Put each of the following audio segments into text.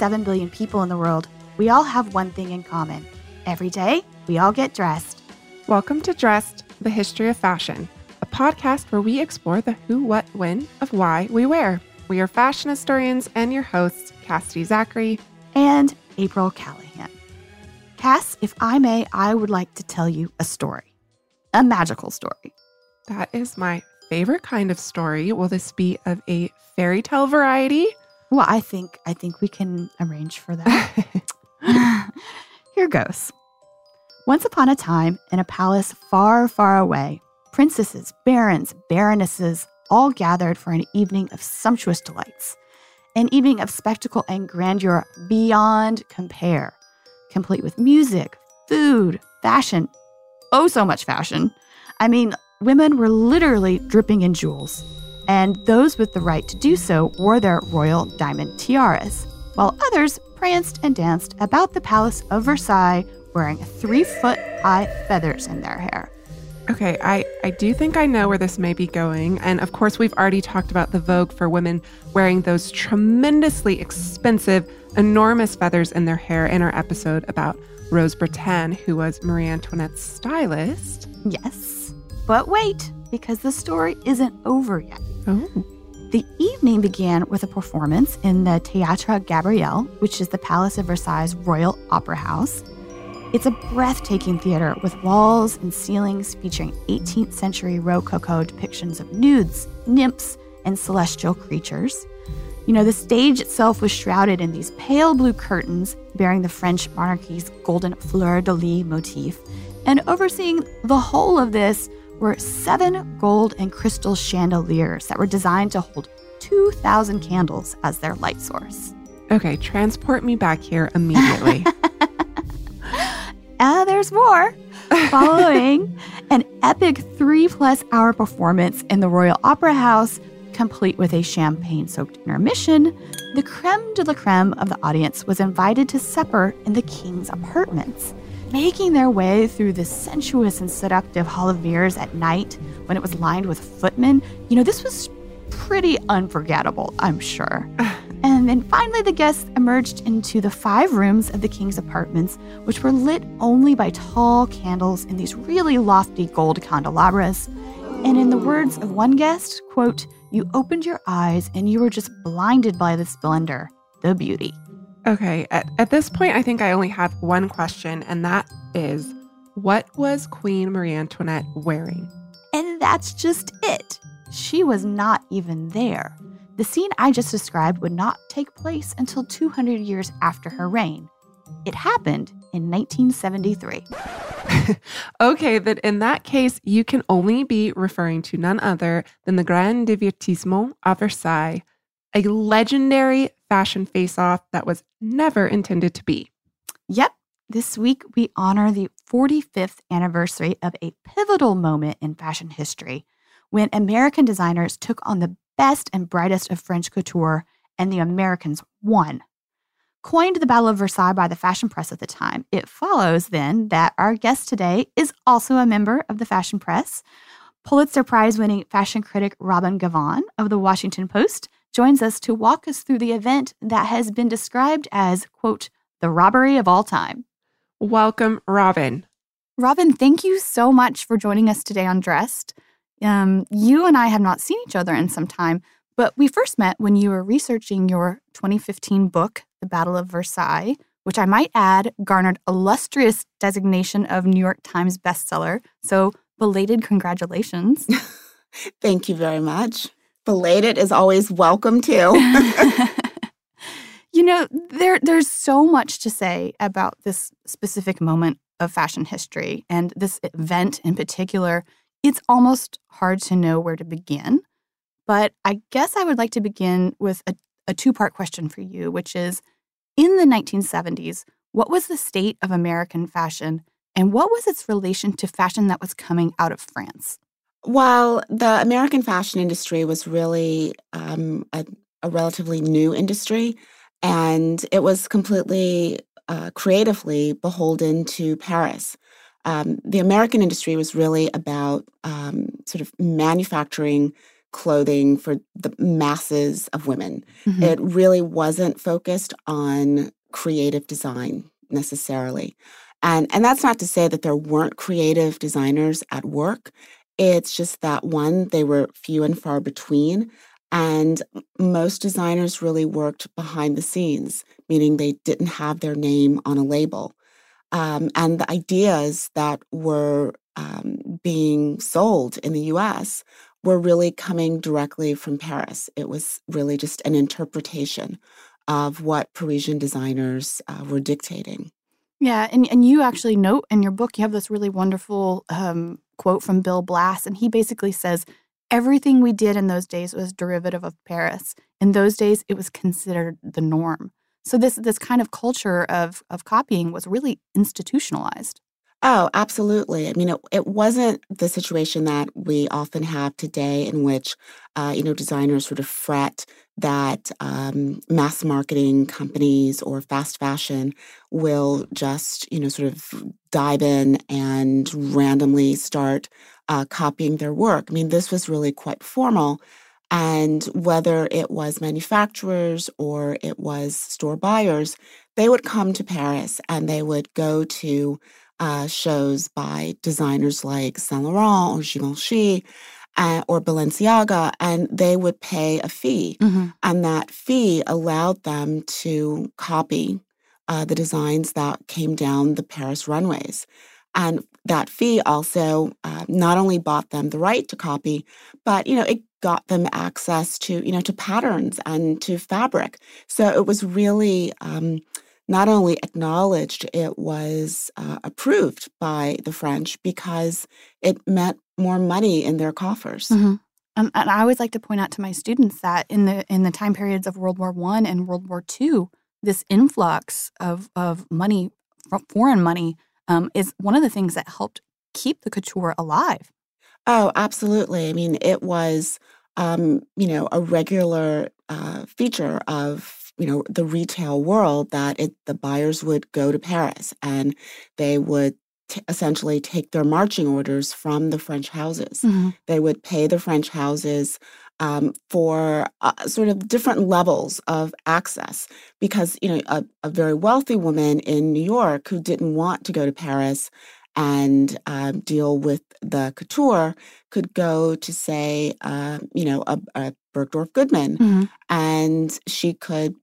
With over 7 billion people in the world, we all have one thing in common. Every day, we all get dressed. Welcome to Dressed, the History of Fashion, a podcast where we explore the who, what, when of why we wear. We are fashion historians and your hosts, Cassidy Zachary and April Callahan. Cass, if I may, I would like to tell you a story, a magical story. That is my favorite kind of story. Will this be of a fairy tale variety? Well, I think I think we can arrange for that. Here goes. Once upon a time, in a palace far, far away, princesses, barons, baronesses all gathered for an evening of sumptuous delights, an evening of spectacle and grandeur beyond compare, complete with music, food, fashion, oh, so much fashion. I mean, women were literally dripping in jewels and those with the right to do so wore their royal diamond tiaras, while others pranced and danced about the Palace of Versailles wearing three foot high feathers in their hair. Okay, I, I do think I know where this may be going. And of course, we've already talked about the vogue for women wearing those tremendously expensive, enormous feathers in their hair in our episode about Rose Bertin, who was Marie Antoinette's stylist. Yes. But wait, because the story isn't over yet. Oh. The evening began with a performance in the Théâtre Gabriel, which is the Palace of Versailles' Royal Opera House. It's a breathtaking theater with walls and ceilings featuring 18th century Rococo depictions of nudes, nymphs, and celestial creatures. You know, the stage itself was shrouded in these pale blue curtains bearing the French monarchy's golden fleur de lis motif. And overseeing the whole of this were seven gold and crystal chandeliers that were designed to hold 2,000 candles as their light source. Okay, transport me back here immediately. uh, there's more. Following an epic three plus hour performance in the Royal Opera House, complete with a champagne soaked intermission, the creme de la creme of the audience was invited to supper in the king's apartments making their way through the sensuous and seductive Hall of Mirrors at night when it was lined with footmen, you know, this was pretty unforgettable, I'm sure. and then finally, the guests emerged into the five rooms of the king's apartments, which were lit only by tall candles in these really lofty gold candelabras. And in the words of one guest, quote, you opened your eyes and you were just blinded by the splendor, the beauty. Okay, at, at this point, I think I only have one question, and that is what was Queen Marie Antoinette wearing? And that's just it. She was not even there. The scene I just described would not take place until 200 years after her reign. It happened in 1973. okay, that in that case, you can only be referring to none other than the Grand Divertissement à Versailles, a legendary fashion face off that was never intended to be. Yep. This week, we honor the 45th anniversary of a pivotal moment in fashion history when American designers took on the best and brightest of French couture, and the Americans won. Coined the Battle of Versailles by the fashion press at the time, it follows then that our guest today is also a member of the fashion press. Pulitzer Prize winning fashion critic Robin Givhan of the Washington Post joins us to walk us through the event that has been described as, quote, the robbery of all time. Welcome, Robin. Robin, thank you so much for joining us today on Dressed. Um, you and I have not seen each other in some time, but we first met when you were researching your 2015 book, The Battle of Versailles, which I might add garnered illustrious designation of New York Times bestseller. So, belated congratulations. Thank you very much belated is always welcome too. you know, there there's so much to say about this specific moment of fashion history and this event in particular. It's almost hard to know where to begin. But I guess I would like to begin with a, a two part question for you, which is in the 1970s, what was the state of American fashion and what was its relation to fashion that was coming out of France? While the American fashion industry was really um, a, a, relatively new industry, and it was completely uh, creatively beholden to Paris, um, the American industry was really about um, sort of manufacturing clothing for the masses of women. Mhm. It really wasn't focused on creative design necessarily. And and that's not to say that there weren't creative designers at work. It's just that one, they were few and far between. And most designers really worked behind the scenes, meaning they didn't have their name on a label. Um, and the ideas that were um, being sold in the US were really coming directly from Paris. It was really just an interpretation of what Parisian designers uh, were dictating. Yeah, and and you actually note in your book you have this really wonderful um, quote from Bill Blass, and he basically says everything we did in those days was derivative of Paris. In those days, it was considered the norm. So this this kind of culture of of copying was really institutionalized. Oh, absolutely. I mean, it, it wasn't the situation that we often have today in which, uh, you know, designers sort of fret that um, mass marketing companies or fast fashion will just, you know, sort of dive in and randomly start uh, copying their work. I mean, this was really quite formal. And whether it was manufacturers or it was store buyers, they would come to Paris and they would go to uh, shows by designers like Saint Laurent or Givenchy uh, or Balenciaga, and they would pay a fee. And that fee allowed them to copy uh, the designs that came down the Paris runways. And that fee also uh, not only bought them the right to copy, but you know it got them access to you know to patterns and to fabric. So it was really um, not only acknowledged, it was uh, approved by the French because it meant more money in their coffers. Mhm. Um, and I always like to point out to my students that in the in the time periods of World War One and World War Two, this influx of of money, foreign money, um, is one of the things that helped keep the couture alive. Oh, absolutely. I mean, it was, um, you know, a regular uh, feature of you know the retail world that it the buyers would go to Paris and they would t- essentially take their marching orders from the French houses. They would pay the French houses um, for uh, sort of different levels of access because you know a, a very wealthy woman in New York who didn't want to go to Paris and um, deal with the couture could go to say uh, you know a, a Bergdorf Goodman Mhm. and she could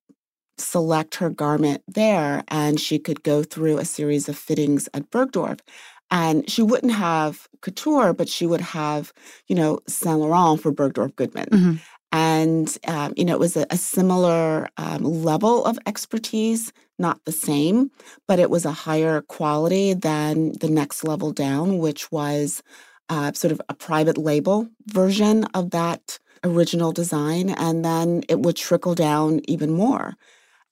select her garment there and she could go through a series of fittings at Bergdorf. And she wouldn't have couture but she would have you know Saint Laurent for Bergdorf Goodman. Mhm. and um, you know it was a, a similar um, level of expertise not the same but it was a higher quality than the next level down which was uh, sort of a private label version of that original design. And then it would trickle down even more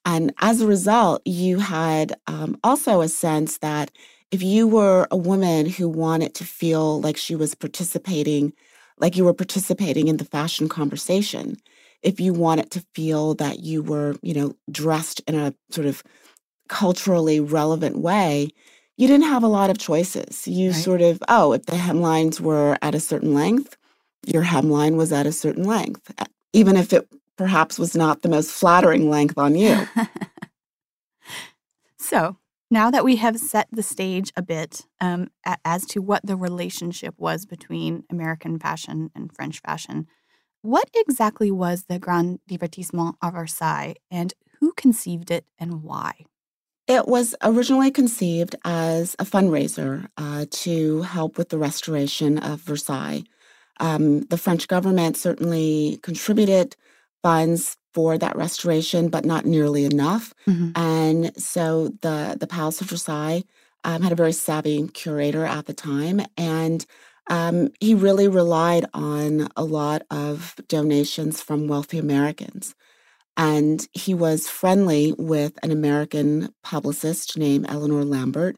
and as a result you had um, also a sense that if you were a woman who wanted to feel like she was participating like you were participating in the fashion conversation if you wanted to feel that you were you know dressed in a sort of culturally relevant way you didn't have a lot of choices you Right. sort of oh if the hemlines were at a certain length your hemline was at a certain length even if it perhaps was not the most flattering length on you so now that we have set the stage a bit um, a- as to what the relationship was between American fashion and French fashion, what exactly was the Grand Divertissement of Versailles, and who conceived it and why? It was originally conceived as a fundraiser uh, to help with the restoration of Versailles. Um, the French government certainly contributed funds for that restoration, but not nearly enough. Mhm. And so the the Palace of Versailles um, had a very savvy curator at the time, and um, he really relied on a lot of donations from wealthy Americans. And he was friendly with an American publicist named Eleanor Lambert,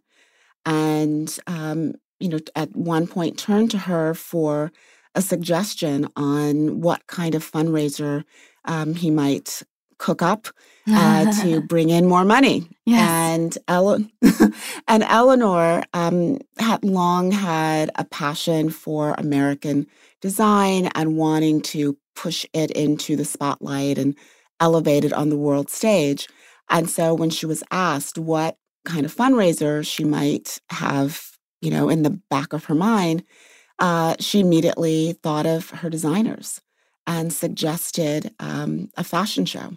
and um, you know, at one point turned to her for a suggestion on what kind of fundraiser um, he might cook up uh, to bring in more money. Yes. And, Ele- and Eleanor um, had long had a passion for American design and wanting to push it into the spotlight and elevate it on the world stage. And so when she was asked what kind of fundraiser she might have, you know, in the back of her mind, uh, she immediately thought of her designers and suggested um, a fashion show.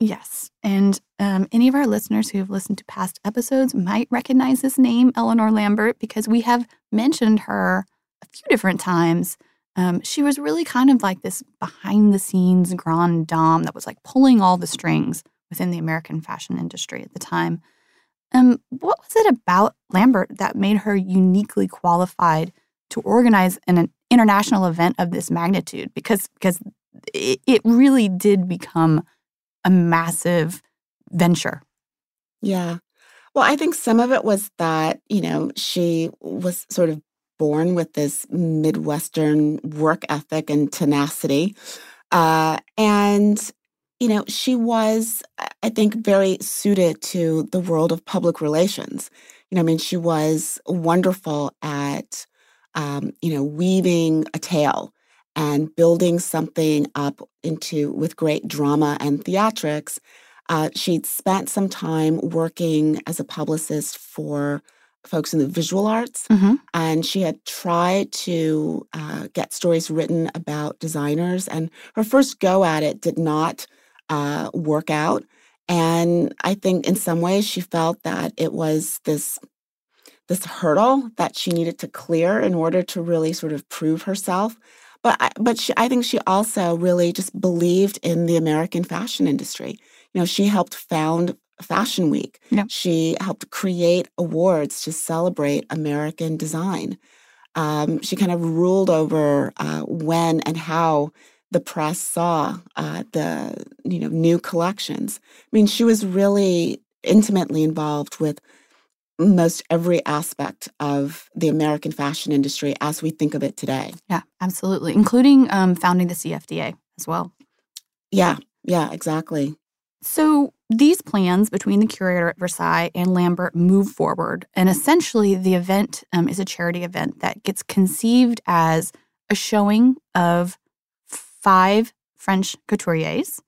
Yes. And um, any of our listeners who have listened to past episodes might recognize this name, Eleanor Lambert, because we have mentioned her a few different times. Um, she was really kind of like this behind the scenes grand dame that was like pulling all the strings within the American fashion industry at the time. Um, what was it about Lambert that made her uniquely qualified to organize an, international event of this magnitude? Because because it, it really did become a massive venture. Yeah. Well, I think some of it was that, you know, she was sort of born with this Midwestern work ethic and tenacity. Uh, and, you know, she was, I think, very suited to the world of public relations. You know, I mean, she was wonderful at, um, you know, weaving a tale and building something up into with great drama and theatrics. Uh, she'd spent some time working as a publicist for folks in the visual arts, Mm-hmm. and she had tried to uh, get stories written about designers. And her first go at it did not uh, work out. And I think in some ways she felt that it was this this hurdle that she needed to clear in order to really sort of prove herself. But I, but she, I think she also really just believed in the American fashion industry. You know, she helped found Fashion Week. Yeah. She helped create awards to celebrate American design. Um, she kind of ruled over uh, when and how the press saw uh, the you know new collections. I mean, she was really intimately involved with most every aspect of the American fashion industry as we think of it today. Yeah, absolutely, including um, founding the CFDA as well. Yeah, yeah, exactly. So these plans between the curator at Versailles and Lambert move forward, and essentially the event um, is a charity event that gets conceived as a showing of five French couturiers,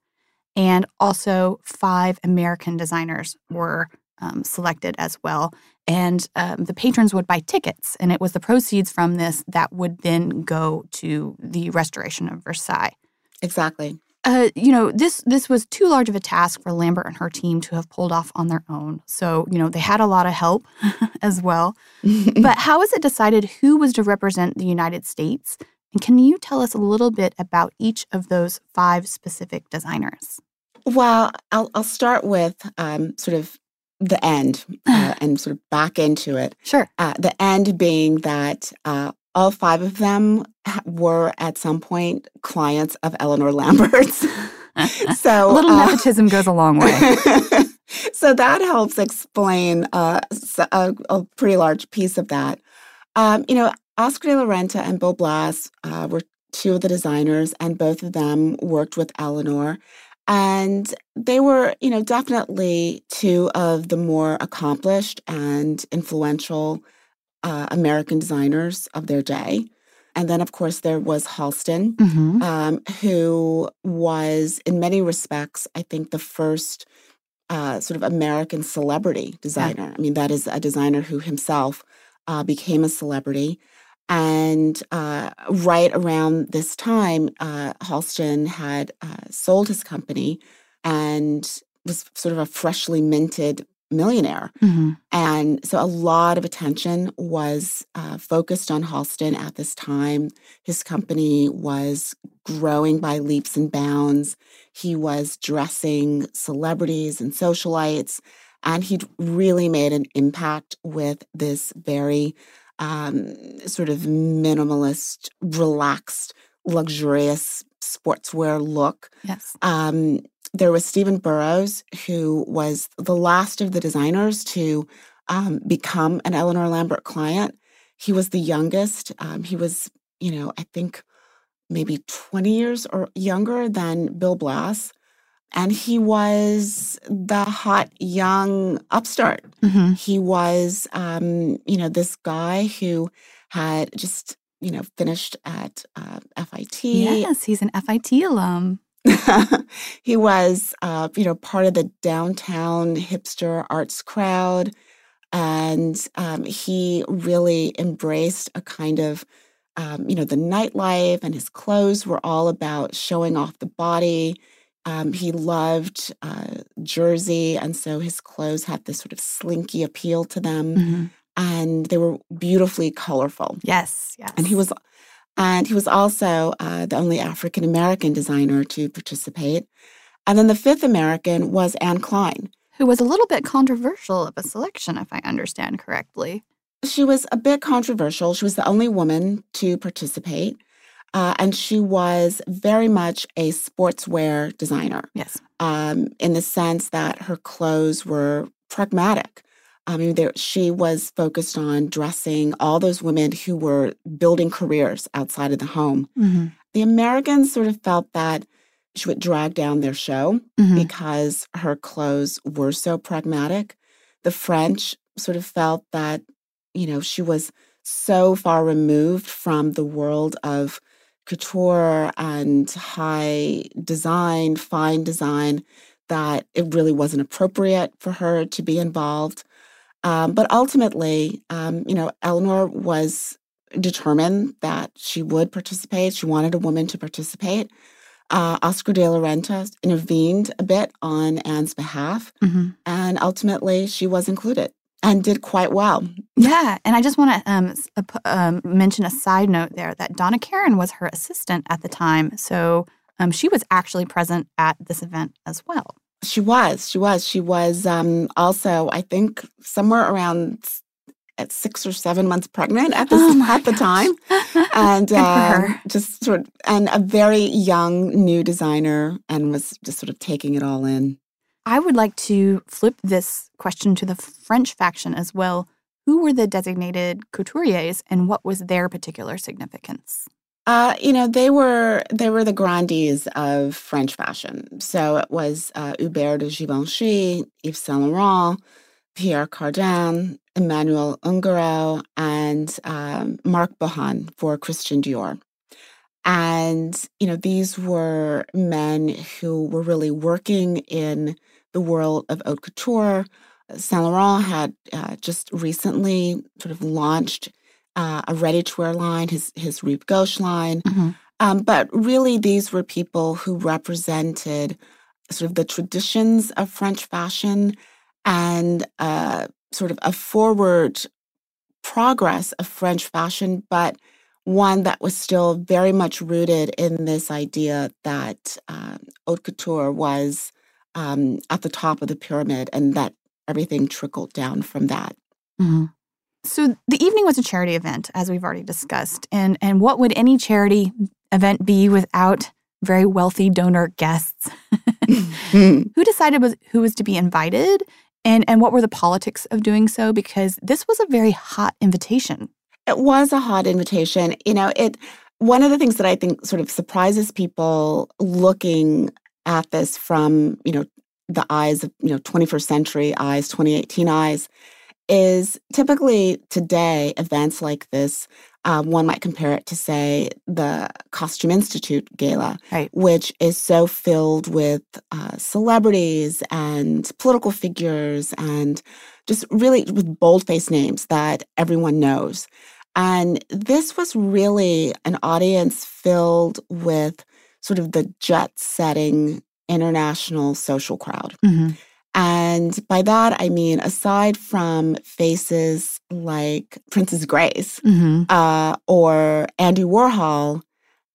and also five American designers were um, selected as well. And um, the patrons would buy tickets, and it was the proceeds from this that would then go to the restoration of Versailles. Exactly. Uh, you know, this this was too large of a task for Lambert and her team to have pulled off on their own. So, you know, they had a lot of help as well. But how was it decided who was to represent the United States? And can you tell us a little bit about each of those five specific designers? Well, I'll, I'll start with um, sort of the end uh, and sort of back into it. Sure. Uh, the end being that uh, all five of them were at some point clients of Eleanor Lambert's. so a little uh, nepotism goes a long way. so that helps explain uh, a, a pretty large piece of that. Um, you know, Oscar de la Renta and Bill Blass uh, were two of the designers, and both of them worked with Eleanor. And they were, you know, definitely two of the more accomplished and influential uh, American designers of their day. And then, of course, there was Halston, hmm um, who was, in many respects, I think, the first uh, sort of American celebrity designer. I mean, that is a designer who himself uh, became a celebrity. And uh, right around this time, uh, Halston had uh, sold his company and was sort of a freshly minted millionaire. hmm And so a lot of attention was uh, focused on Halston at this time. His company was growing by leaps and bounds. He was dressing celebrities and socialites, and he'd really made an impact with this very um, sort of minimalist, relaxed, luxurious sportswear look. Yes. Um, there was Stephen Burrows, who was the last of the designers to um, become an Eleanor Lambert client. He was the youngest. Um, he was, you know, I think maybe 20 years or younger than Bill Blass. And he was the hot young upstart. Mhm. He was, um, you know, this guy who had just, you know, finished at uh, FIT. Yes, he's an FIT alum. he was, uh, you know, part of the downtown hipster arts crowd. And um, he really embraced a kind of, um, you know, the nightlife, and his clothes were all about showing off the body. Um, he loved uh, Jersey, and so his clothes had this sort of slinky appeal to them, Mhm. and they were beautifully colorful. Yes, yes. And he was, and he was also uh, the only African American designer to participate. And then the fifth American was Anne Klein. who was a little bit controversial of a selection, if I understand correctly. She was a bit controversial. She was the only woman to participate, uh, and she was very much a sportswear designer. Yes. um, in the sense that her clothes were pragmatic. I mean, there, she was focused on dressing all those women who were building careers outside of the home. Mm-hmm. The Americans sort of felt that she would drag down their show Mm-hmm. because her clothes were so pragmatic. The French sort of felt that, you know, she was so far removed from the world of couture and high design, fine design, that it really wasn't appropriate for her to be involved. Um, but ultimately, um, you know, Eleanor was determined that she would participate. She wanted a woman to participate. Uh, Oscar de la Renta intervened a bit on Anne's behalf, Mm-hmm. and ultimately she was included and did quite well. Yeah, and I just want to um, uh, um, mention a side note there that Donna Karan was her assistant at the time, so um, she was actually present at this event as well. She was, she was, she was um, also, I think, somewhere around at six or seven months pregnant at, this, Oh at the gosh. time. and uh, just sort of, and a very young new designer and was just sort of taking it all in. I would like to flip this question to the French faction as well. Who were the designated couturiers, and what was their particular significance? Uh, you know, they were they were the grandees of French fashion. So it was uh, Hubert de Givenchy, Yves Saint Laurent, Pierre Cardin, Emmanuel Ungaro, and um, Marc Bohan for Christian Dior. And you know, these were men who were really working in the world of haute couture. Saint Laurent had uh, just recently sort of launched uh, a ready-to-wear line, his his Rive Gauche line. Mhm. Um, but really, these were people who represented sort of the traditions of French fashion and uh, sort of a forward progress of French fashion, but one that was still very much rooted in this idea that uh, haute couture was um, at the top of the pyramid and that everything trickled down from that. So the evening was a charity event, as we've already discussed, and and what would any charity event be without very wealthy donor guests? who decided was who was to be invited, and and what were the politics of doing so? Because this was a very hot invitation. It was a hot invitation. You know, it one of the things that I think sort of surprises people looking at this from, you know, the eyes of, you know, 21st century eyes, 2018 eyes, is typically today events like this, uh, one might compare it to, say, the Costume Institute Gala, Right. which is so filled with uh, celebrities and political figures and just really with bold faced names that everyone knows. And this was really an audience filled with sort of the jet setting international social crowd. And by that, I mean, aside from faces like Princess Grace Mm-hmm. uh, or Andy Warhol,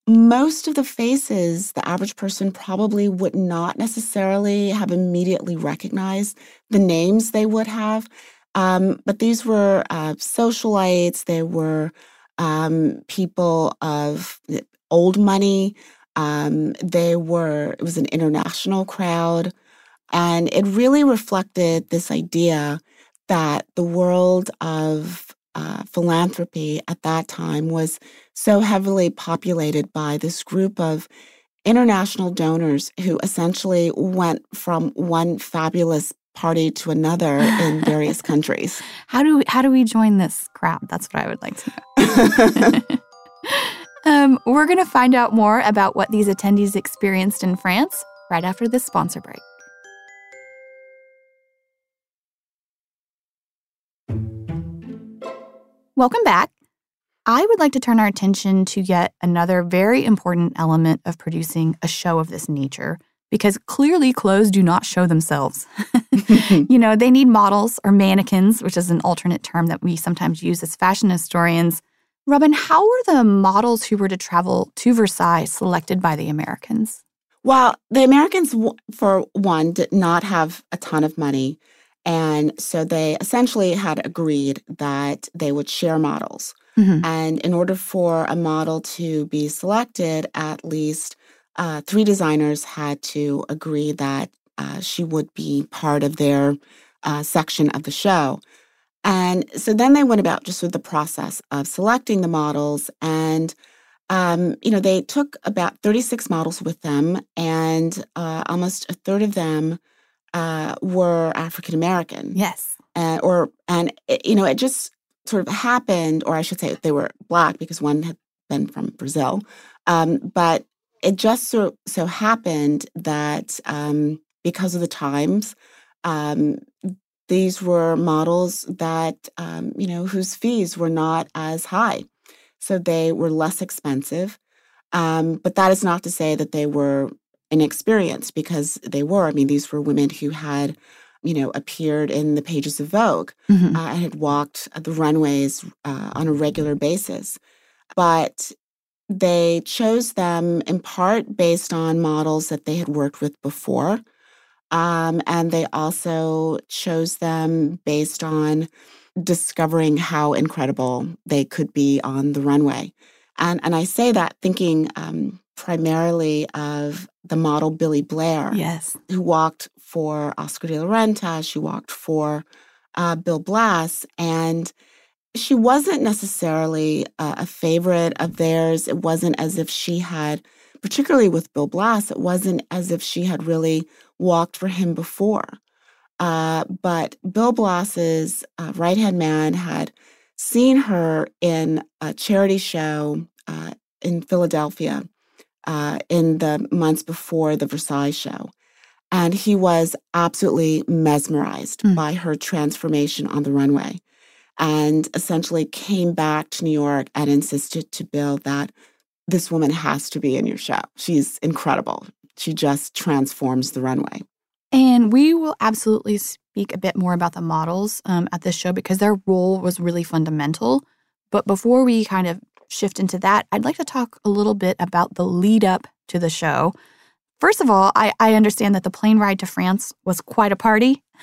most of the faces the average person probably would not necessarily have immediately recognized the names they would have. Um, but these were uh, socialites, they were um, people of eh, old money. Um, they were, it was an international crowd. And it really reflected this idea that the world of uh, philanthropy at that time was so heavily populated by this group of international donors who essentially went from one fabulous party to another in various countries. How do we, how do we join this crowd? That's what I would like to know. um, we're going to find out more about what these attendees experienced in France right after this sponsor break. Welcome back. I would like to turn our attention to yet another very important element of producing a show of this nature, because clearly clothes do not show themselves. you know, they need models or mannequins, which is an alternate term that we sometimes use as fashion historians. Robin, how were the models who were to travel to Versailles selected by the Americans? Well, the Americans, for one, did not have a ton of money. And so they essentially had agreed that they would share models. Mm-hmm. And in order for a model to be selected, at least uh, three designers had to agree that uh, she would be part of their uh, section of the show. And so then they went about just with the process of selecting the models. And, um, you know, they took about 36 models with them, and uh, almost a third of them uh, were African American. Yes. Uh, or, and, it, you know, it just sort of happened, or I should say they were Black because one had been from Brazil. Um, but it just so, so happened that um, because of the times, um, these were models that, um, you know, whose fees were not as high. So they were less expensive. Um, but that is not to say that they were inexperienced because they were. I mean, these were women who had, you know, appeared in the pages of Vogue mm-hmm. uh, and had walked the runways uh, on a regular basis. But they chose them in part based on models that they had worked with before. Um, and they also chose them based on discovering how incredible they could be on the runway. And, and I say that thinking um, primarily of the model Billie Blair, yes, who walked for Oscar de la Renta. She walked for uh, Bill Blass, and she wasn't necessarily a, a favorite of theirs. It wasn't as if she had, particularly with Bill Blass, it wasn't as if she had really walked for him before. Uh, but Bill Blass's uh, right hand man had seen her in a charity show uh, in Philadelphia uh, in the months before the Versailles show. And he was absolutely mesmerized mm. by her transformation on the runway and essentially came back to New York and insisted to Bill that this woman has to be in your show. She's incredible. She just transforms the runway. And we will absolutely speak a bit more about the models um, at this show because their role was really fundamental. But before we kind of shift into that, I'd like to talk a little bit about the lead up to the show. First of all, I, I understand that the plane ride to France was quite a party.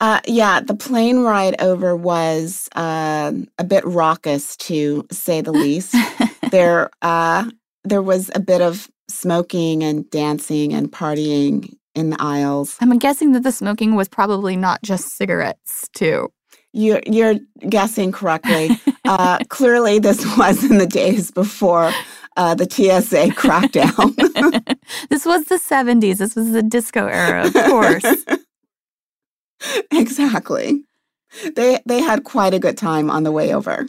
uh, yeah, the plane ride over was uh, a bit raucous, to say the least. there, uh, there was a bit of smoking and dancing and partying in the aisles. I'm guessing that the smoking was probably not just cigarettes, too. You're you're guessing correctly. Uh, clearly, this was in the days before uh, the TSA crackdown. this was the 70s. This was the disco era, of course. exactly. They they had quite a good time on the way over.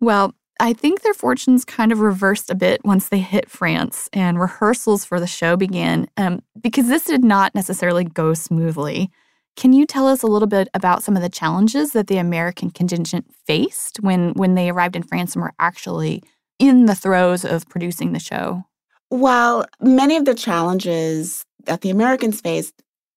Well, I think their fortunes kind of reversed a bit once they hit France and rehearsals for the show began um, because this did not necessarily go smoothly. Can you tell us a little bit about some of the challenges that the American contingent faced when, when they arrived in France and were actually in the throes of producing the show? Well, many of the challenges that the Americans faced,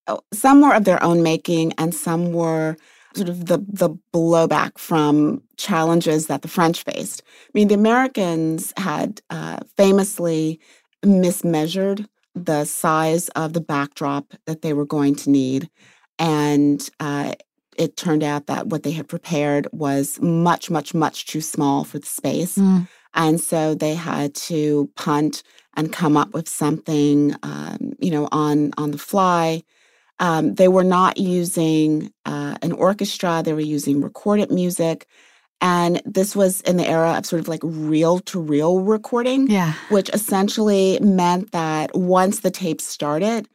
oh, some were of their own making and some were sort of the the blowback from challenges that the French faced. I mean, the Americans had uh, famously mismeasured the size of the backdrop that they were going to need, and uh, it turned out that what they had prepared was much, much, much too small for the space, mm. and so they had to punt and come up with something, um, you know, on on the fly. Um, they were not using uh, an orchestra, they were using recorded music. And this was in the era of sort of like reel to reel recording, Yeah. which essentially meant that once the tape started,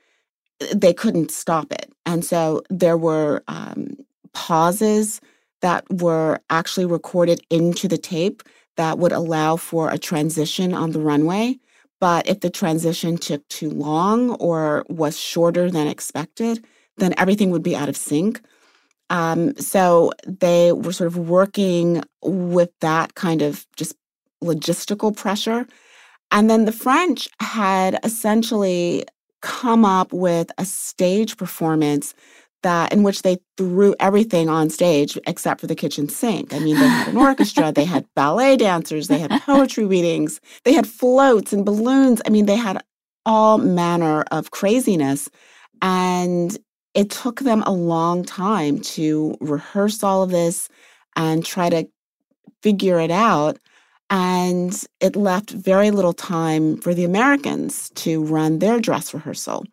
they couldn't stop it. And so there were um, pauses that were actually recorded into the tape that would allow for a transition on the runway. But if the transition took too long or was shorter than expected, then everything would be out of sync. Um, so they were sort of working with that kind of just logistical pressure. And then the French had essentially come up with a stage performance that in which they threw everything on stage except for the kitchen sink. I mean, they had an orchestra, they had ballet dancers, they had poetry readings, they had floats and balloons. I mean, they had all manner of craziness. And it took them a long time to rehearse all of this and try to figure it out. And it left very little time for the Americans to run their dress rehearsal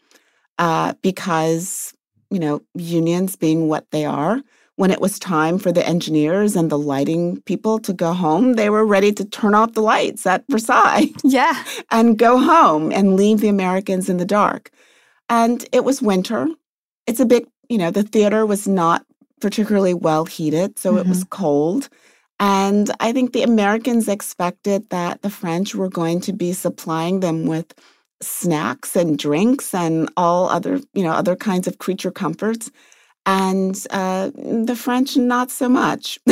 uh, because, you know, unions being what they are, when it was time for the engineers and the lighting people to go home, they were ready to turn off the lights at Versailles Yeah. and go home and leave the Americans in the dark. And it was winter. It's a bit, you know, the theater was not particularly well heated, so it was mm-hmm. cold. And I think the Americans expected that the French were going to be supplying them with snacks and drinks and all other, you know, other kinds of creature comforts. And uh, the French, not so much.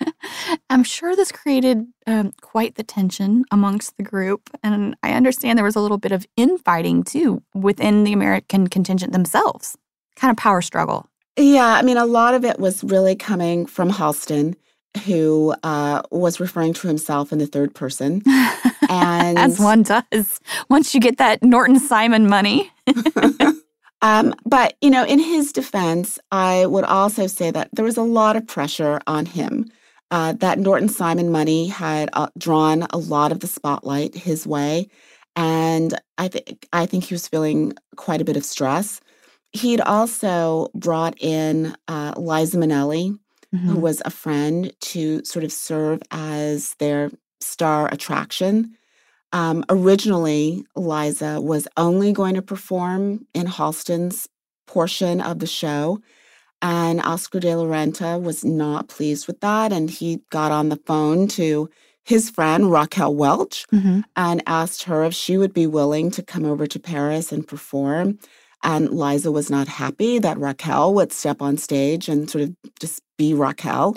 I'm sure this created um, quite the tension amongst the group. And I understand there was a little bit of infighting too within the American contingent themselves, kind of power struggle. Yeah, I mean, a lot of it was really coming from Halston, who uh, was referring to himself in the third person. And As one does once you get that Norton Simon money. um, but, you know, in his defense, I would also say that there was a lot of pressure on him. Uh, that Norton Simon money had uh, drawn a lot of the spotlight his way. And I think I think he was feeling quite a bit of stress. He'd also brought in uh, Liza Minnelli, who was a friend, to sort of serve as their star attraction. Um, originally, Liza was only going to perform in Halston's portion of the show. And Oscar de la Renta was not pleased with that. And he got on the phone to his friend, Raquel Welch, Mhm. and asked her if she would be willing to come over to Paris and perform. And Liza was not happy that Raquel would step on stage and sort of just be Raquel.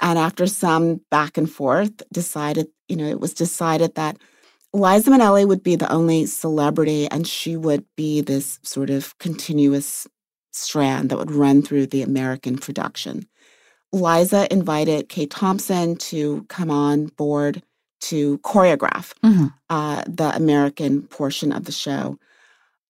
And after some back and forth, decided, you know, it was decided that Liza Minnelli would be the only celebrity and she would be this sort of continuous strand that would run through the American production. Liza invited Kay Thompson to come on board to choreograph Mhm. uh, the American portion of the show.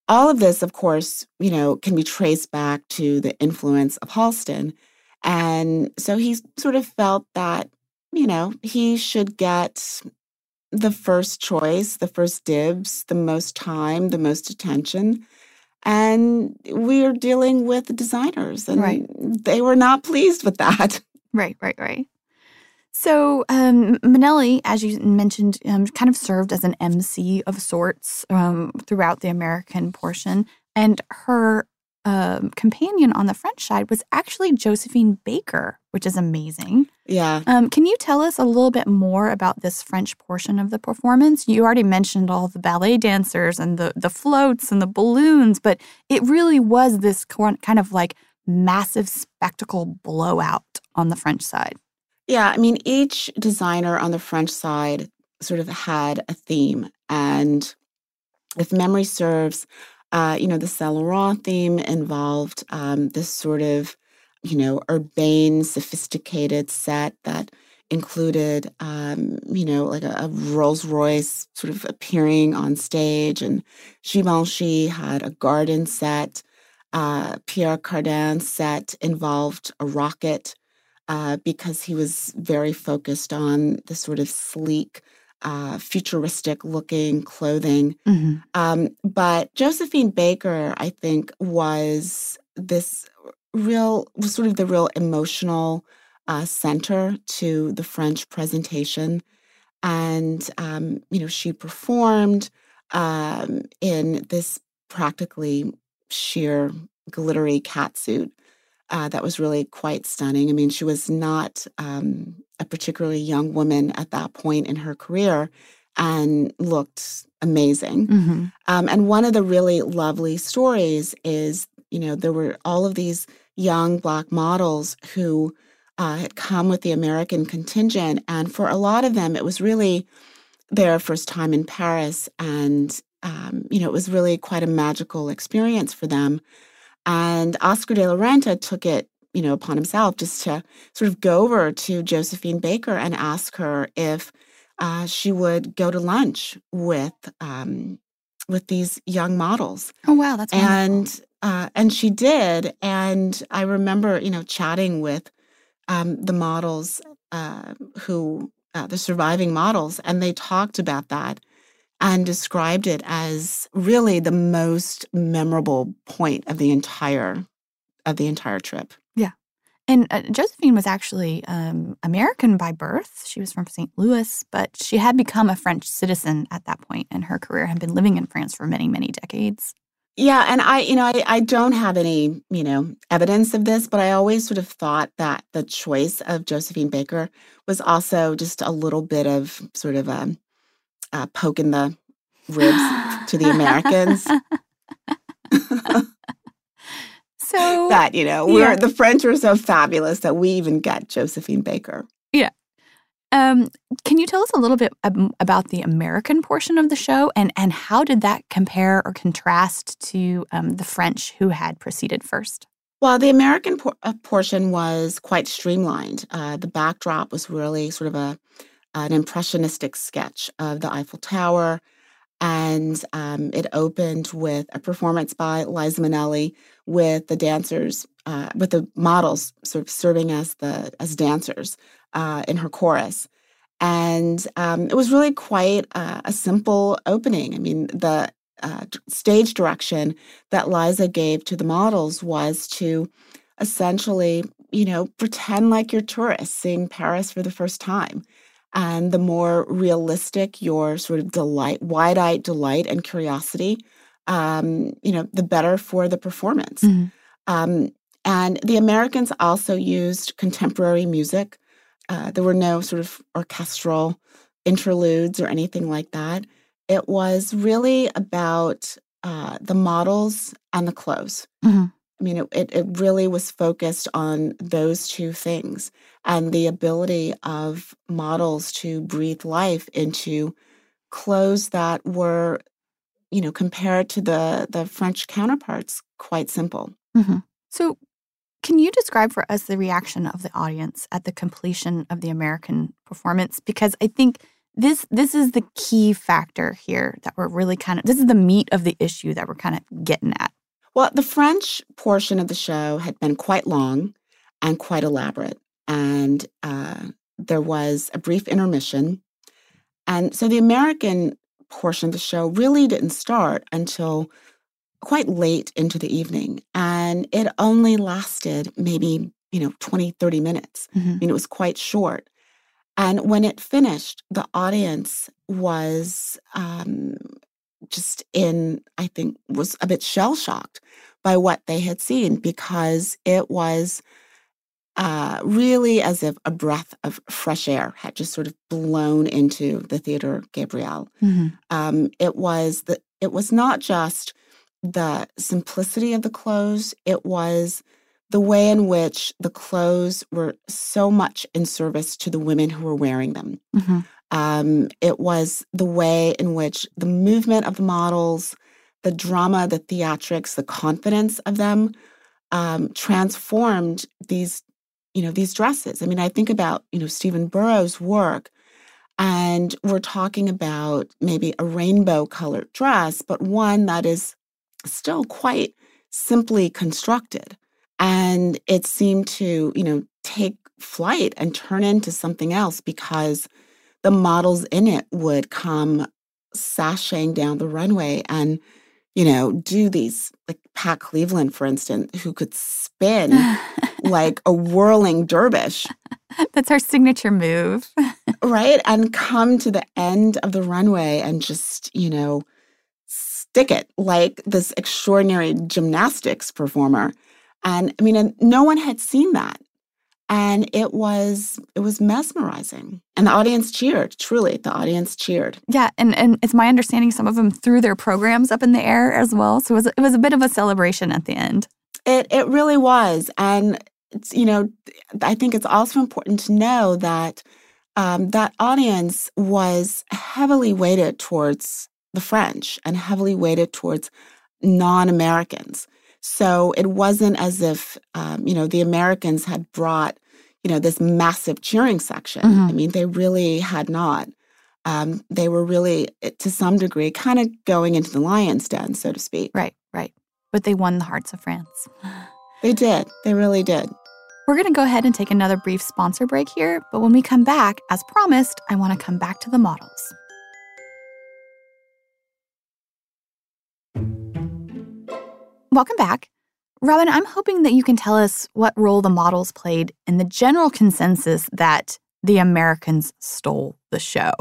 All of this, of course, you know, can be traced back to the influence of Halston. And so he sort of felt that, you know, he should get the first choice, the first dibs, the most time, the most attention. And we are dealing with designers, and Right. they were not pleased with that. Right, right, right. So um, Minnelli, as you mentioned, um, kind of served as an MC of sorts um, throughout the American portion, and her um, companion on the French side was actually Josephine Baker, which is amazing. Yeah. Um, can you tell us a little bit more about this French portion of the performance? You already mentioned all the ballet dancers and the the floats and the balloons, but it really was this kind of like massive spectacle blowout on the French side. Yeah, I mean, each designer on the French side sort of had a theme. And if memory serves, uh, you know, the Saint theme involved um, this sort of, you know, urbane, sophisticated set that included, um, you know, like a, a Rolls Royce sort of appearing on stage. And Givenchy had a garden set. Uh, Pierre Cardin's set involved a rocket uh, because he was very focused on the sort of sleek, uh, futuristic looking clothing. Mm-hmm. Um, but Josephine Baker, I think, was this real, was sort of the real emotional uh, center to the French presentation. And, um, you know, she performed um, in this practically sheer glittery catsuit uh, that was really quite stunning. I mean, she was not um, a particularly young woman at that point in her career and looked amazing. Mm-hmm. Um, and one of the really lovely stories is, you know, there were all of these young Black models who uh, had come with the American contingent. And for a lot of them, it was really their first time in Paris. And, um, you know, it was really quite a magical experience for them. And Oscar de la Renta took it, you know, upon himself just to sort of go over to Josephine Baker and ask her if uh, she would go to lunch with um, with these young models. Oh wow, that's wonderful. and uh, and she did. And I remember, you know, chatting with um, the models uh, who uh, the surviving models, and they talked about that and described it as really the most memorable point of the entire of the entire trip. Yeah. And uh, Josephine was actually um, American by birth. She was from St. Louis, but she had become a French citizen at that point in her career, had been living in France for many, many decades. Yeah, and I, you know, I, I don't have any, you know, evidence of this, but I always sort of thought that the choice of Josephine Baker was also just a little bit of sort of a, a poke in the ribs to the Americans. So that you know, we're the French are so fabulous that we even get Josephine Baker. Yeah. Um, can you tell us a little bit ab- about the American portion of the show and, and how did that compare or contrast to um, the French who had proceeded first? Well, the American por- uh, portion was quite streamlined. Uh, the backdrop was really sort of a an impressionistic sketch of the Eiffel Tower, and um, it opened with a performance by Liza Minnelli with the dancers, uh, with the models sort of serving as the as dancers uh, in her chorus. And um, it was really quite uh, a simple opening. I mean, the uh, stage direction that Liza gave to the models was to essentially, you know, pretend like you're tourists seeing Paris for the first time. And the more realistic your sort of delight, wide eyed delight and curiosity, um, you know, the better for the performance. Mhm. Um, and the Americans also used contemporary music. Uh, there were no sort of orchestral interludes or anything like that. It was really about uh, the models and the clothes. Mhm. I mean, it, it, really was focused on those two things and the ability of models to breathe life into clothes that were, you know, compared to the the French counterparts, quite simple. Mm-hmm. So, can you describe for us the reaction of the audience at the completion of the American performance? Because I think this this is the key factor here that we're really kind of this is the meat of the issue that we're kind of getting at. Well, the French portion of the show had been quite long and quite elaborate. And uh, there was a brief intermission. And so the American portion of the show really didn't start until quite late into the evening. And it only lasted maybe, you know, 20, 30 minutes. I mean, it was quite short. And when it finished, the audience was um, just in, I think, was a bit shell shocked by what they had seen because it was uh, really as if a breath of fresh air had just sort of blown into the theater Gabriel. Mhm. Um, it was the it was not just the simplicity of the clothes; it was the way in which the clothes were so much in service to the women who were wearing them. Mhm. Um, it was the way in which the movement of the models, the drama, the theatrics, the confidence of them um, transformed these, you know, these dresses. I mean, I think about, you know, Stephen Burrows' work, and we're talking about maybe a rainbow colored dress, but one that is still quite simply constructed. And it seemed to, you know, take flight and turn into something else because the models in it would come sashaying down the runway and you know do these like pat cleveland for instance who could spin like a whirling dervish. That's our signature move. right? And come to the end of the runway and just, you know, stick it like this extraordinary gymnastics performer. And I mean, no one had seen that. And it was it was mesmerizing. And the audience cheered, truly. The audience cheered. Yeah, and, and it's my understanding some of them threw their programs up in the air as well. So it was it was a bit of a celebration at the end. It it really was. And it's, you know, I think it's also important to know that um, that audience was heavily weighted towards the French and heavily weighted towards non Americans. So it wasn't as if, um, you know, the Americans had brought, you know, this massive cheering section. Mm-hmm. I mean, they really had not. Um, they were really, eh, to some degree, kind of going into the lion's den, so to speak. Right, right. But they won the hearts of France. They did. They really did. We're going to go ahead and take another brief sponsor break here, but when we come back, as promised, I want to come back to the models. Welcome back. Robin, I'm hoping that you can tell us what role the models played in the general consensus that the Americans stole the show.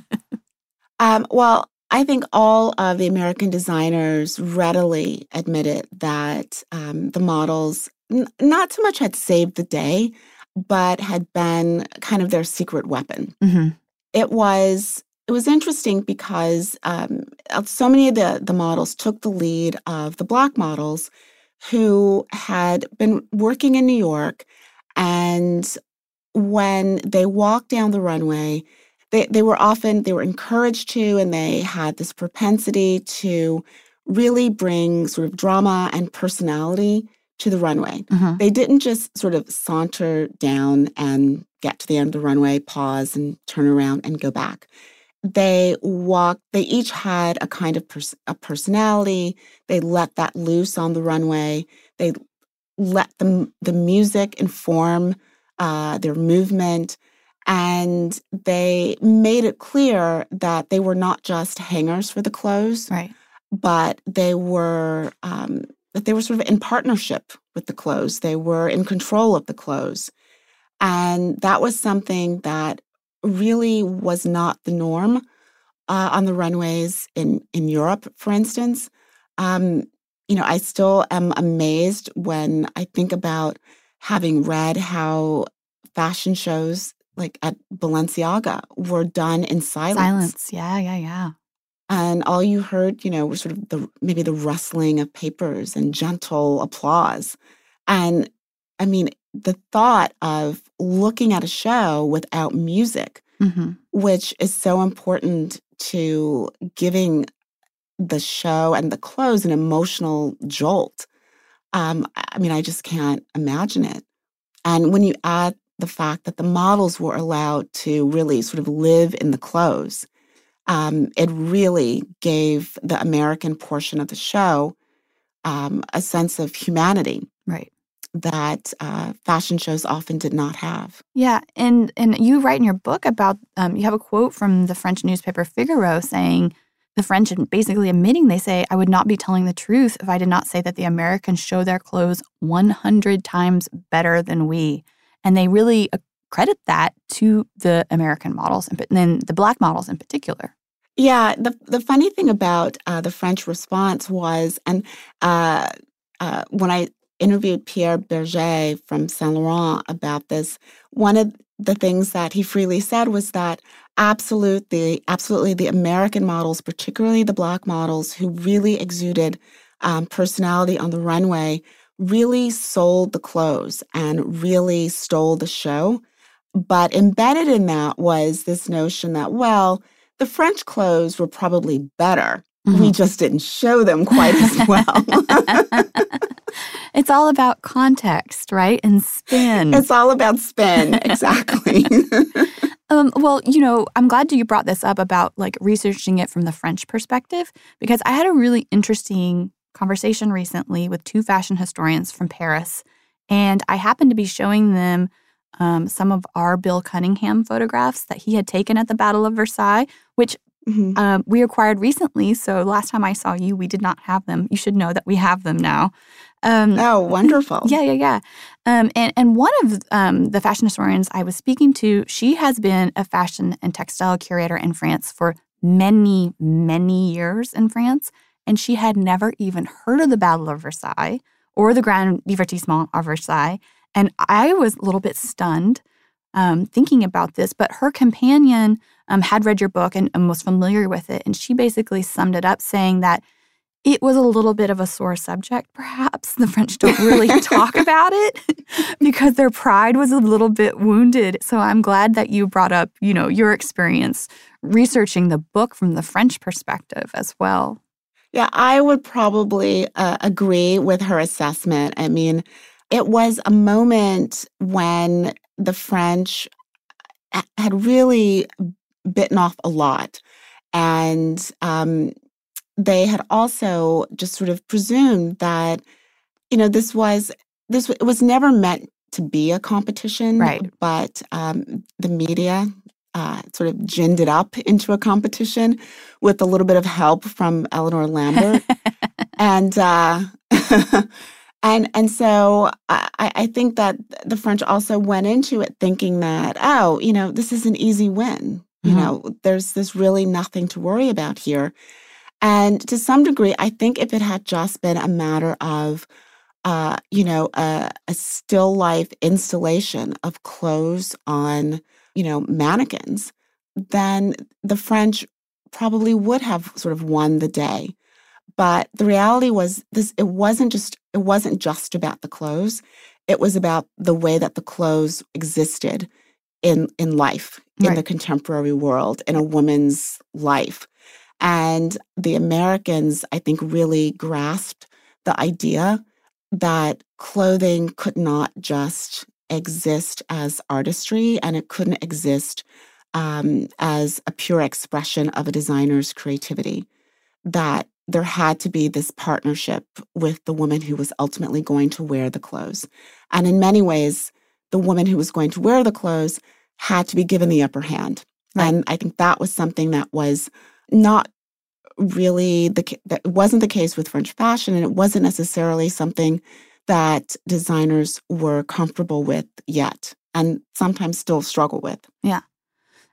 um, well, I think all of the American designers readily admitted that um, the models n- not so much had saved the day, but had been kind of their secret weapon. Mm-hmm. It was it was interesting because um, so many of the, the models took the lead of the black models who had been working in New York. And when they walked down the runway, they, they were often they were encouraged to and they had this propensity to really bring sort of drama and personality to the runway. Mm-hmm. They didn't just sort of saunter down and get to the end of the runway, pause and turn around and go back. They walked, they each had a kind of pers- a personality. They let that loose on the runway. They let the, the music inform uh, their movement. And they made it clear that they were not just hangers for the clothes, right. but they were um, that they were sort of in partnership with the clothes. They were in control of the clothes. And that was something that really was not the norm uh, on the runways in, in Europe, for instance. Um, you know, I still am amazed when I think about having read how fashion shows like at Balenciaga were done in silence. Silence, yeah, yeah, yeah and all you heard you know was sort of the maybe the rustling of papers and gentle applause and i mean the thought of looking at a show without music mm-hmm. which is so important to giving the show and the clothes an emotional jolt um, i mean i just can't imagine it and when you add the fact that the models were allowed to really sort of live in the clothes um, it really gave the American portion of the show um, a sense of humanity. Right. That uh, fashion shows often did not have. Yeah, and and you write in your book about um, you have a quote from the French newspaper Figaro saying the French basically admitting they say I would not be telling the truth if I did not say that the Americans show their clothes 100 times better than we, and they really credit that to the American models and then the black models in particular. Yeah, the the funny thing about uh, the French response was, and uh, uh, when I interviewed Pierre Bergé from Saint Laurent about this, one of the things that he freely said was that absolutely, absolutely, the American models, particularly the black models, who really exuded um, personality on the runway, really sold the clothes and really stole the show. But embedded in that was this notion that, well, the French clothes were probably better. Mm-hmm. We just didn't show them quite as well. it's all about context, right? And spin. It's all about spin, exactly. um, well, you know, I'm glad you brought this up about like researching it from the French perspective because I had a really interesting conversation recently with two fashion historians from Paris. And I happened to be showing them um, some of our Bill Cunningham photographs that he had taken at the Battle of Versailles, which mm-hmm. um, we acquired recently. So last time I saw you, we did not have them. You should know that we have them now. Um, oh, wonderful! Yeah, yeah, yeah. Um, and and one of um, the fashion historians I was speaking to, she has been a fashion and textile curator in France for many, many years in France, and she had never even heard of the Battle of Versailles or the Grand Divertissement of Versailles. And I was a little bit stunned um, thinking about this, but her companion um, had read your book and, and was familiar with it. And she basically summed it up saying that it was a little bit of a sore subject, perhaps. The French don't really talk about it because their pride was a little bit wounded. So I'm glad that you brought up, you know, your experience researching the book from the French perspective as well. Yeah, I would probably uh, agree with her assessment. I mean, it was a moment when the French had really bitten off a lot. And um, they had also just sort of presumed that, you know, this was this it was never meant to be a competition, right? But um, the media uh, sort of ginned it up into a competition with a little bit of help from Eleanor Lambert, and uh, and and so I, I think that the French also went into it thinking that oh you know this is an easy win you mm-hmm. know there's there's really nothing to worry about here, and to some degree I think if it had just been a matter of uh, you know a, a still life installation of clothes on you know, mannequins, then the French probably would have sort of won the day. But the reality was this it wasn't just it wasn't just about the clothes. It was about the way that the clothes existed in in life, in the contemporary world, in a woman's life. And the Americans, I think, really grasped the idea that clothing could not just exist as artistry and it couldn't exist um, as a pure expression of a designer's creativity. That there had to be this partnership with the woman who was ultimately going to wear the clothes. And in many ways, the woman who was going to wear the clothes had to be given the upper hand. Right. And I think that was something that was not really the that wasn't the case with French fashion and it wasn't necessarily something that designers were comfortable with yet and sometimes still struggle with. Yeah.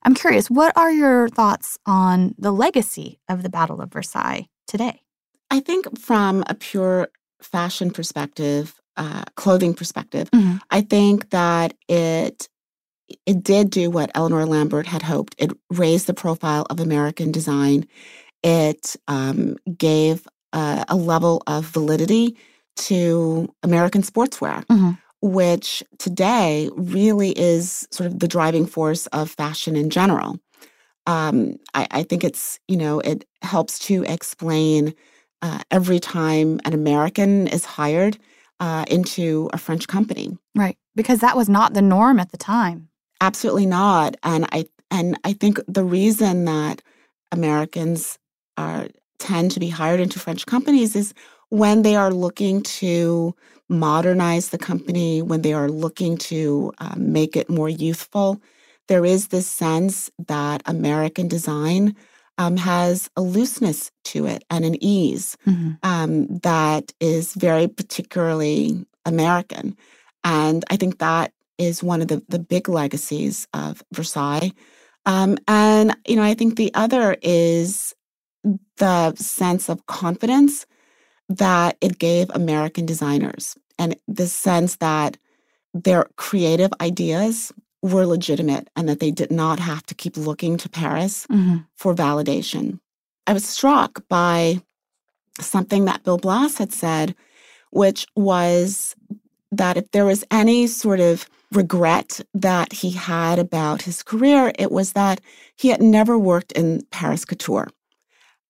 I'm curious, what are your thoughts on the legacy of the Battle of Versailles today? I think from a pure fashion perspective, uh, clothing perspective, mm-hmm. I think that it it did do what Eleanor Lambert had hoped. It raised the profile of American design. It um, gave uh, a level of validity to American sportswear, mm-hmm. which today really is sort of the driving force of fashion in general. Um, I, I, think it's, you know, it helps to explain uh, every time an American is hired uh, into a French company. Right. Because that was not the norm at the time. Absolutely not. And I and I think the reason that Americans are tend to be hired into French companies is when they are looking to modernize the company, when they are looking to um, make it more youthful, there is this sense that American design um, has a looseness to it and an ease mm-hmm. um, that is very particularly American. And I think that is one of the, the big legacies of Versailles. Um, and, you know, I think the other is the sense of confidence that it gave American designers and the sense that their creative ideas were legitimate and that they did not have to keep looking to Paris mm-hmm. for validation. I was struck by something that Bill Blass had said, which was that if there was any sort of regret that he had about his career, it was that he had never worked in Paris couture.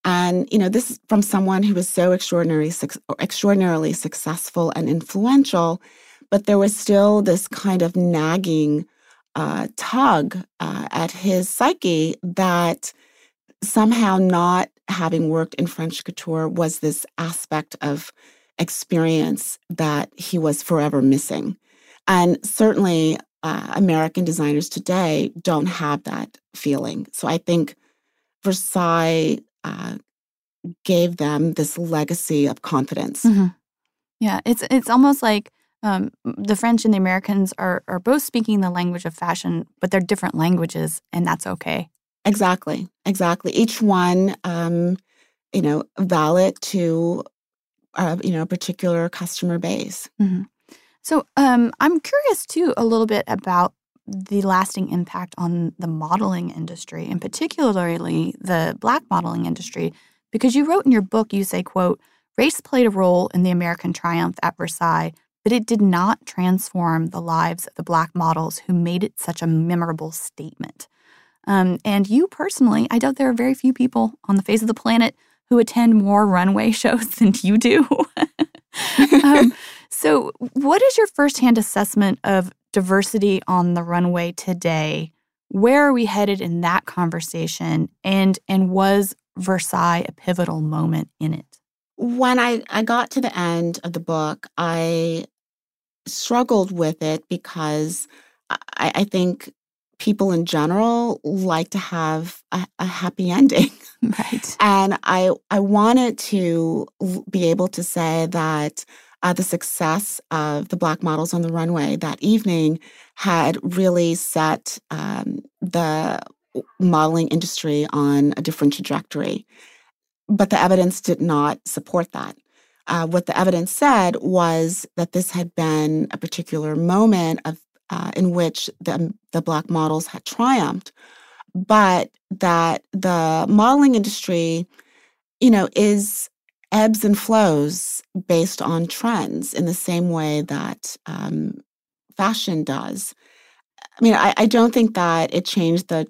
And you know, this is from someone who was so extraordinarily extraordinarily successful and influential, but there was still this kind of nagging uh, tug uh, at his psyche that somehow not having worked in French couture was this aspect of experience that he was forever missing. And certainly, uh, American designers today don't have that feeling. So I think Versailles uh, gave them this legacy of confidence. Mm-hmm. Yeah, it's it's almost like um, the French and the Americans are are both speaking the language of fashion, but they're different languages, and that's okay. Exactly, exactly. Each one, um, you know, valid to uh, you know a particular customer base. Mm-hmm. So um, I'm curious too a little bit about the lasting impact on the modeling industry, and particularly the black modeling industry, because you wrote in your book, you say, "quote Race played a role in the American triumph at Versailles." But it did not transform the lives of the black models who made it such a memorable statement. Um, and you personally, I doubt there are very few people on the face of the planet who attend more runway shows than you do. um, so, what is your firsthand assessment of diversity on the runway today? Where are we headed in that conversation? And and was Versailles a pivotal moment in it? When I, I got to the end of the book, I struggled with it because I, I think people in general like to have a, a happy ending. Right. And I I wanted to be able to say that uh, the success of the black models on the runway that evening had really set um, the modeling industry on a different trajectory. But the evidence did not support that. Uh, what the evidence said was that this had been a particular moment of uh, in which the, the black models had triumphed, but that the modeling industry, you know, is ebbs and flows based on trends in the same way that um, fashion does. I mean, I, I don't think that it changed the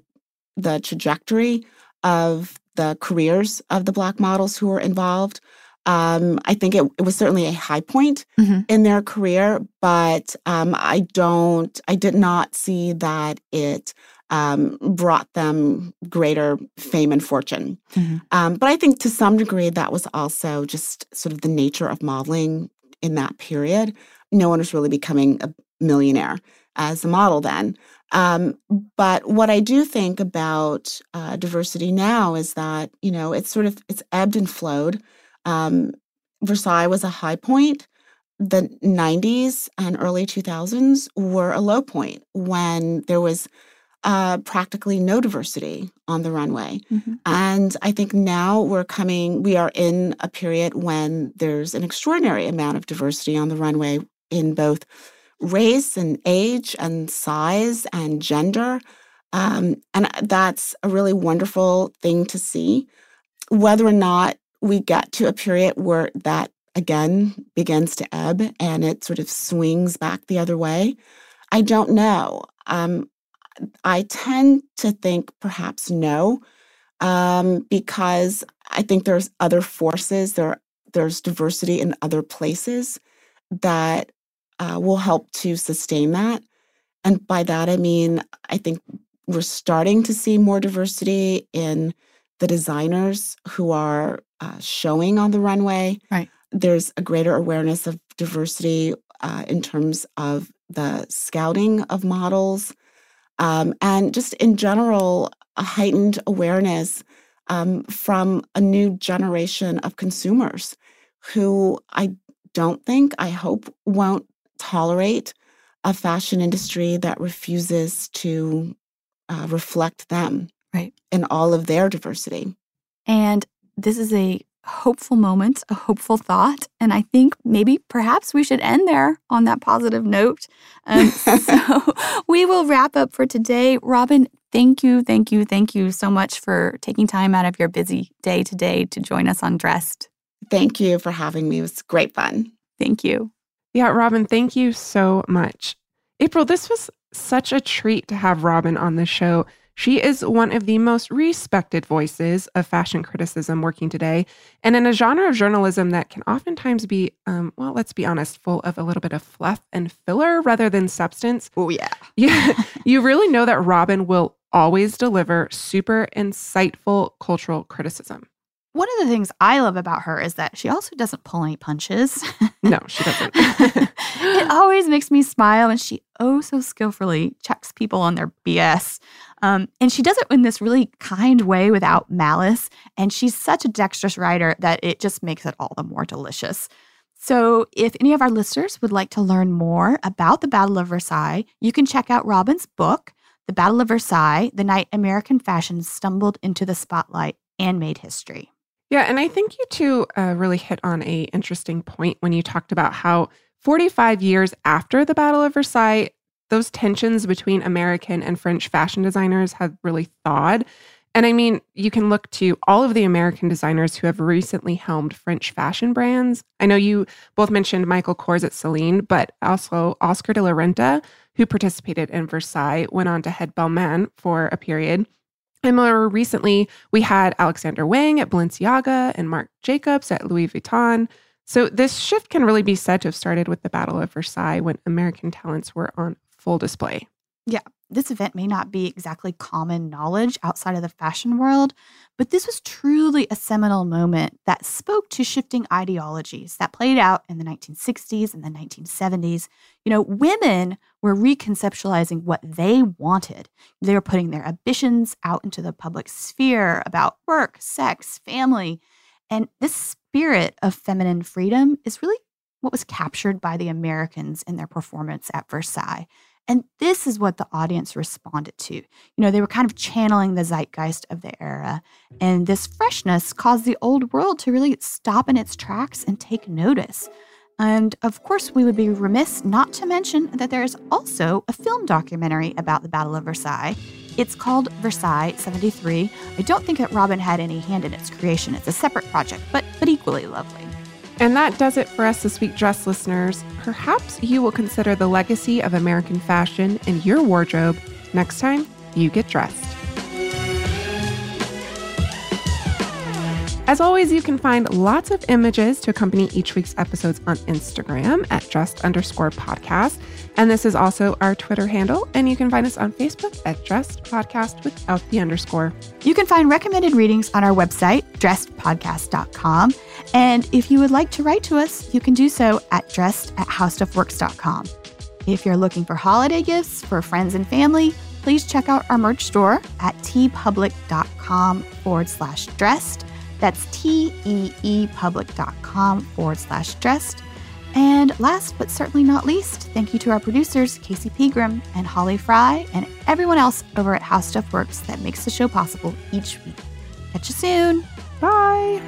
the trajectory of the careers of the black models who were involved. Um, I think it, it, was certainly a high point mm-hmm. in their career, but um, I don't, I did not see that it um, brought them greater fame and fortune. Mm-hmm. Um, but I think to some degree that was also just sort of the nature of modeling in that period. No one was really becoming a millionaire as a model then. Um, but what I do think about uh, diversity now is that you know it's sort of it's ebbed and flowed. Um, Versailles was a high point. The 90s and early 2000s were a low point when there was uh, practically no diversity on the runway. Mm-hmm. And I think now we're coming, we are in a period when there's an extraordinary amount of diversity on the runway in both race and age and size and gender. Um, and that's a really wonderful thing to see. Whether or not we get to a period where that again begins to ebb and it sort of swings back the other way, I don't know. Um, I tend to think perhaps no, um, because I think there's other forces, there, there's diversity in other places that uh, will help to sustain that. And by that, I mean, I think we're starting to see more diversity in the designers who are uh, showing on the runway. Right. There's a greater awareness of diversity uh, in terms of the scouting of models, um, and just in general, a heightened awareness um, from a new generation of consumers who I don't think, I hope, won't tolerate a fashion industry that refuses to uh, reflect them right in all of their diversity and this is a hopeful moment a hopeful thought and i think maybe perhaps we should end there on that positive note. Um, so we will wrap up for today. Robin thank you thank you thank you so much for taking time out of your busy day today to join us on dressed. Thank you for having me. It was great fun. Thank you. Yeah, Robin, thank you so much. April, this was such a treat to have Robin on the show. She is one of the most respected voices of fashion criticism working today, and in a genre of journalism that can oftentimes be, um, well, let's be honest, full of a little bit of fluff and filler rather than substance. Oh, yeah. Yeah. you really know that Robin will always deliver super insightful cultural criticism. One of the things I love about her is that she also doesn't pull any punches. no, she doesn't. it always makes me smile and she oh so skillfully checks people on their BS. Um, and she does it in this really kind way without malice. And she's such a dexterous writer that it just makes it all the more delicious. So, if any of our listeners would like to learn more about the Battle of Versailles, you can check out Robin's book, The Battle of Versailles The Night American Fashion Stumbled into the Spotlight and Made History. Yeah, and I think you two uh, really hit on a interesting point when you talked about how 45 years after the Battle of Versailles, those tensions between American and French fashion designers have really thawed. And I mean, you can look to all of the American designers who have recently helmed French fashion brands. I know you both mentioned Michael Kors at Celine, but also Oscar de la Renta, who participated in Versailles, went on to head Balmain for a period. And more recently, we had Alexander Wang at Balenciaga and Marc Jacobs at Louis Vuitton. So this shift can really be said to have started with the Battle of Versailles when American talents were on full display. Yeah, this event may not be exactly common knowledge outside of the fashion world, but this was truly a seminal moment that spoke to shifting ideologies that played out in the 1960s and the 1970s. You know, women were reconceptualizing what they wanted. They were putting their ambitions out into the public sphere about work, sex, family. And this spirit of feminine freedom is really what was captured by the Americans in their performance at Versailles. And this is what the audience responded to. You know, they were kind of channeling the zeitgeist of the era. And this freshness caused the old world to really stop in its tracks and take notice. And of course, we would be remiss not to mention that there is also a film documentary about the Battle of Versailles. It's called Versailles 73. I don't think that Robin had any hand in its creation. It's a separate project, but, but equally lovely. And that does it for us this week, dress listeners. Perhaps you will consider the legacy of American fashion in your wardrobe next time you get dressed. As always, you can find lots of images to accompany each week's episodes on Instagram at dressed underscore podcast. And this is also our Twitter handle. And you can find us on Facebook at dressed podcast without the underscore. You can find recommended readings on our website, dressedpodcast.com. And if you would like to write to us, you can do so at dressed at howstuffworks.com. If you're looking for holiday gifts for friends and family, please check out our merch store at teepublic.com forward slash dressed. That's teepublic.com forward slash dressed. And last but certainly not least, thank you to our producers, Casey Pegram and Holly Fry, and everyone else over at How Stuff Works that makes the show possible each week. Catch you soon. Bye.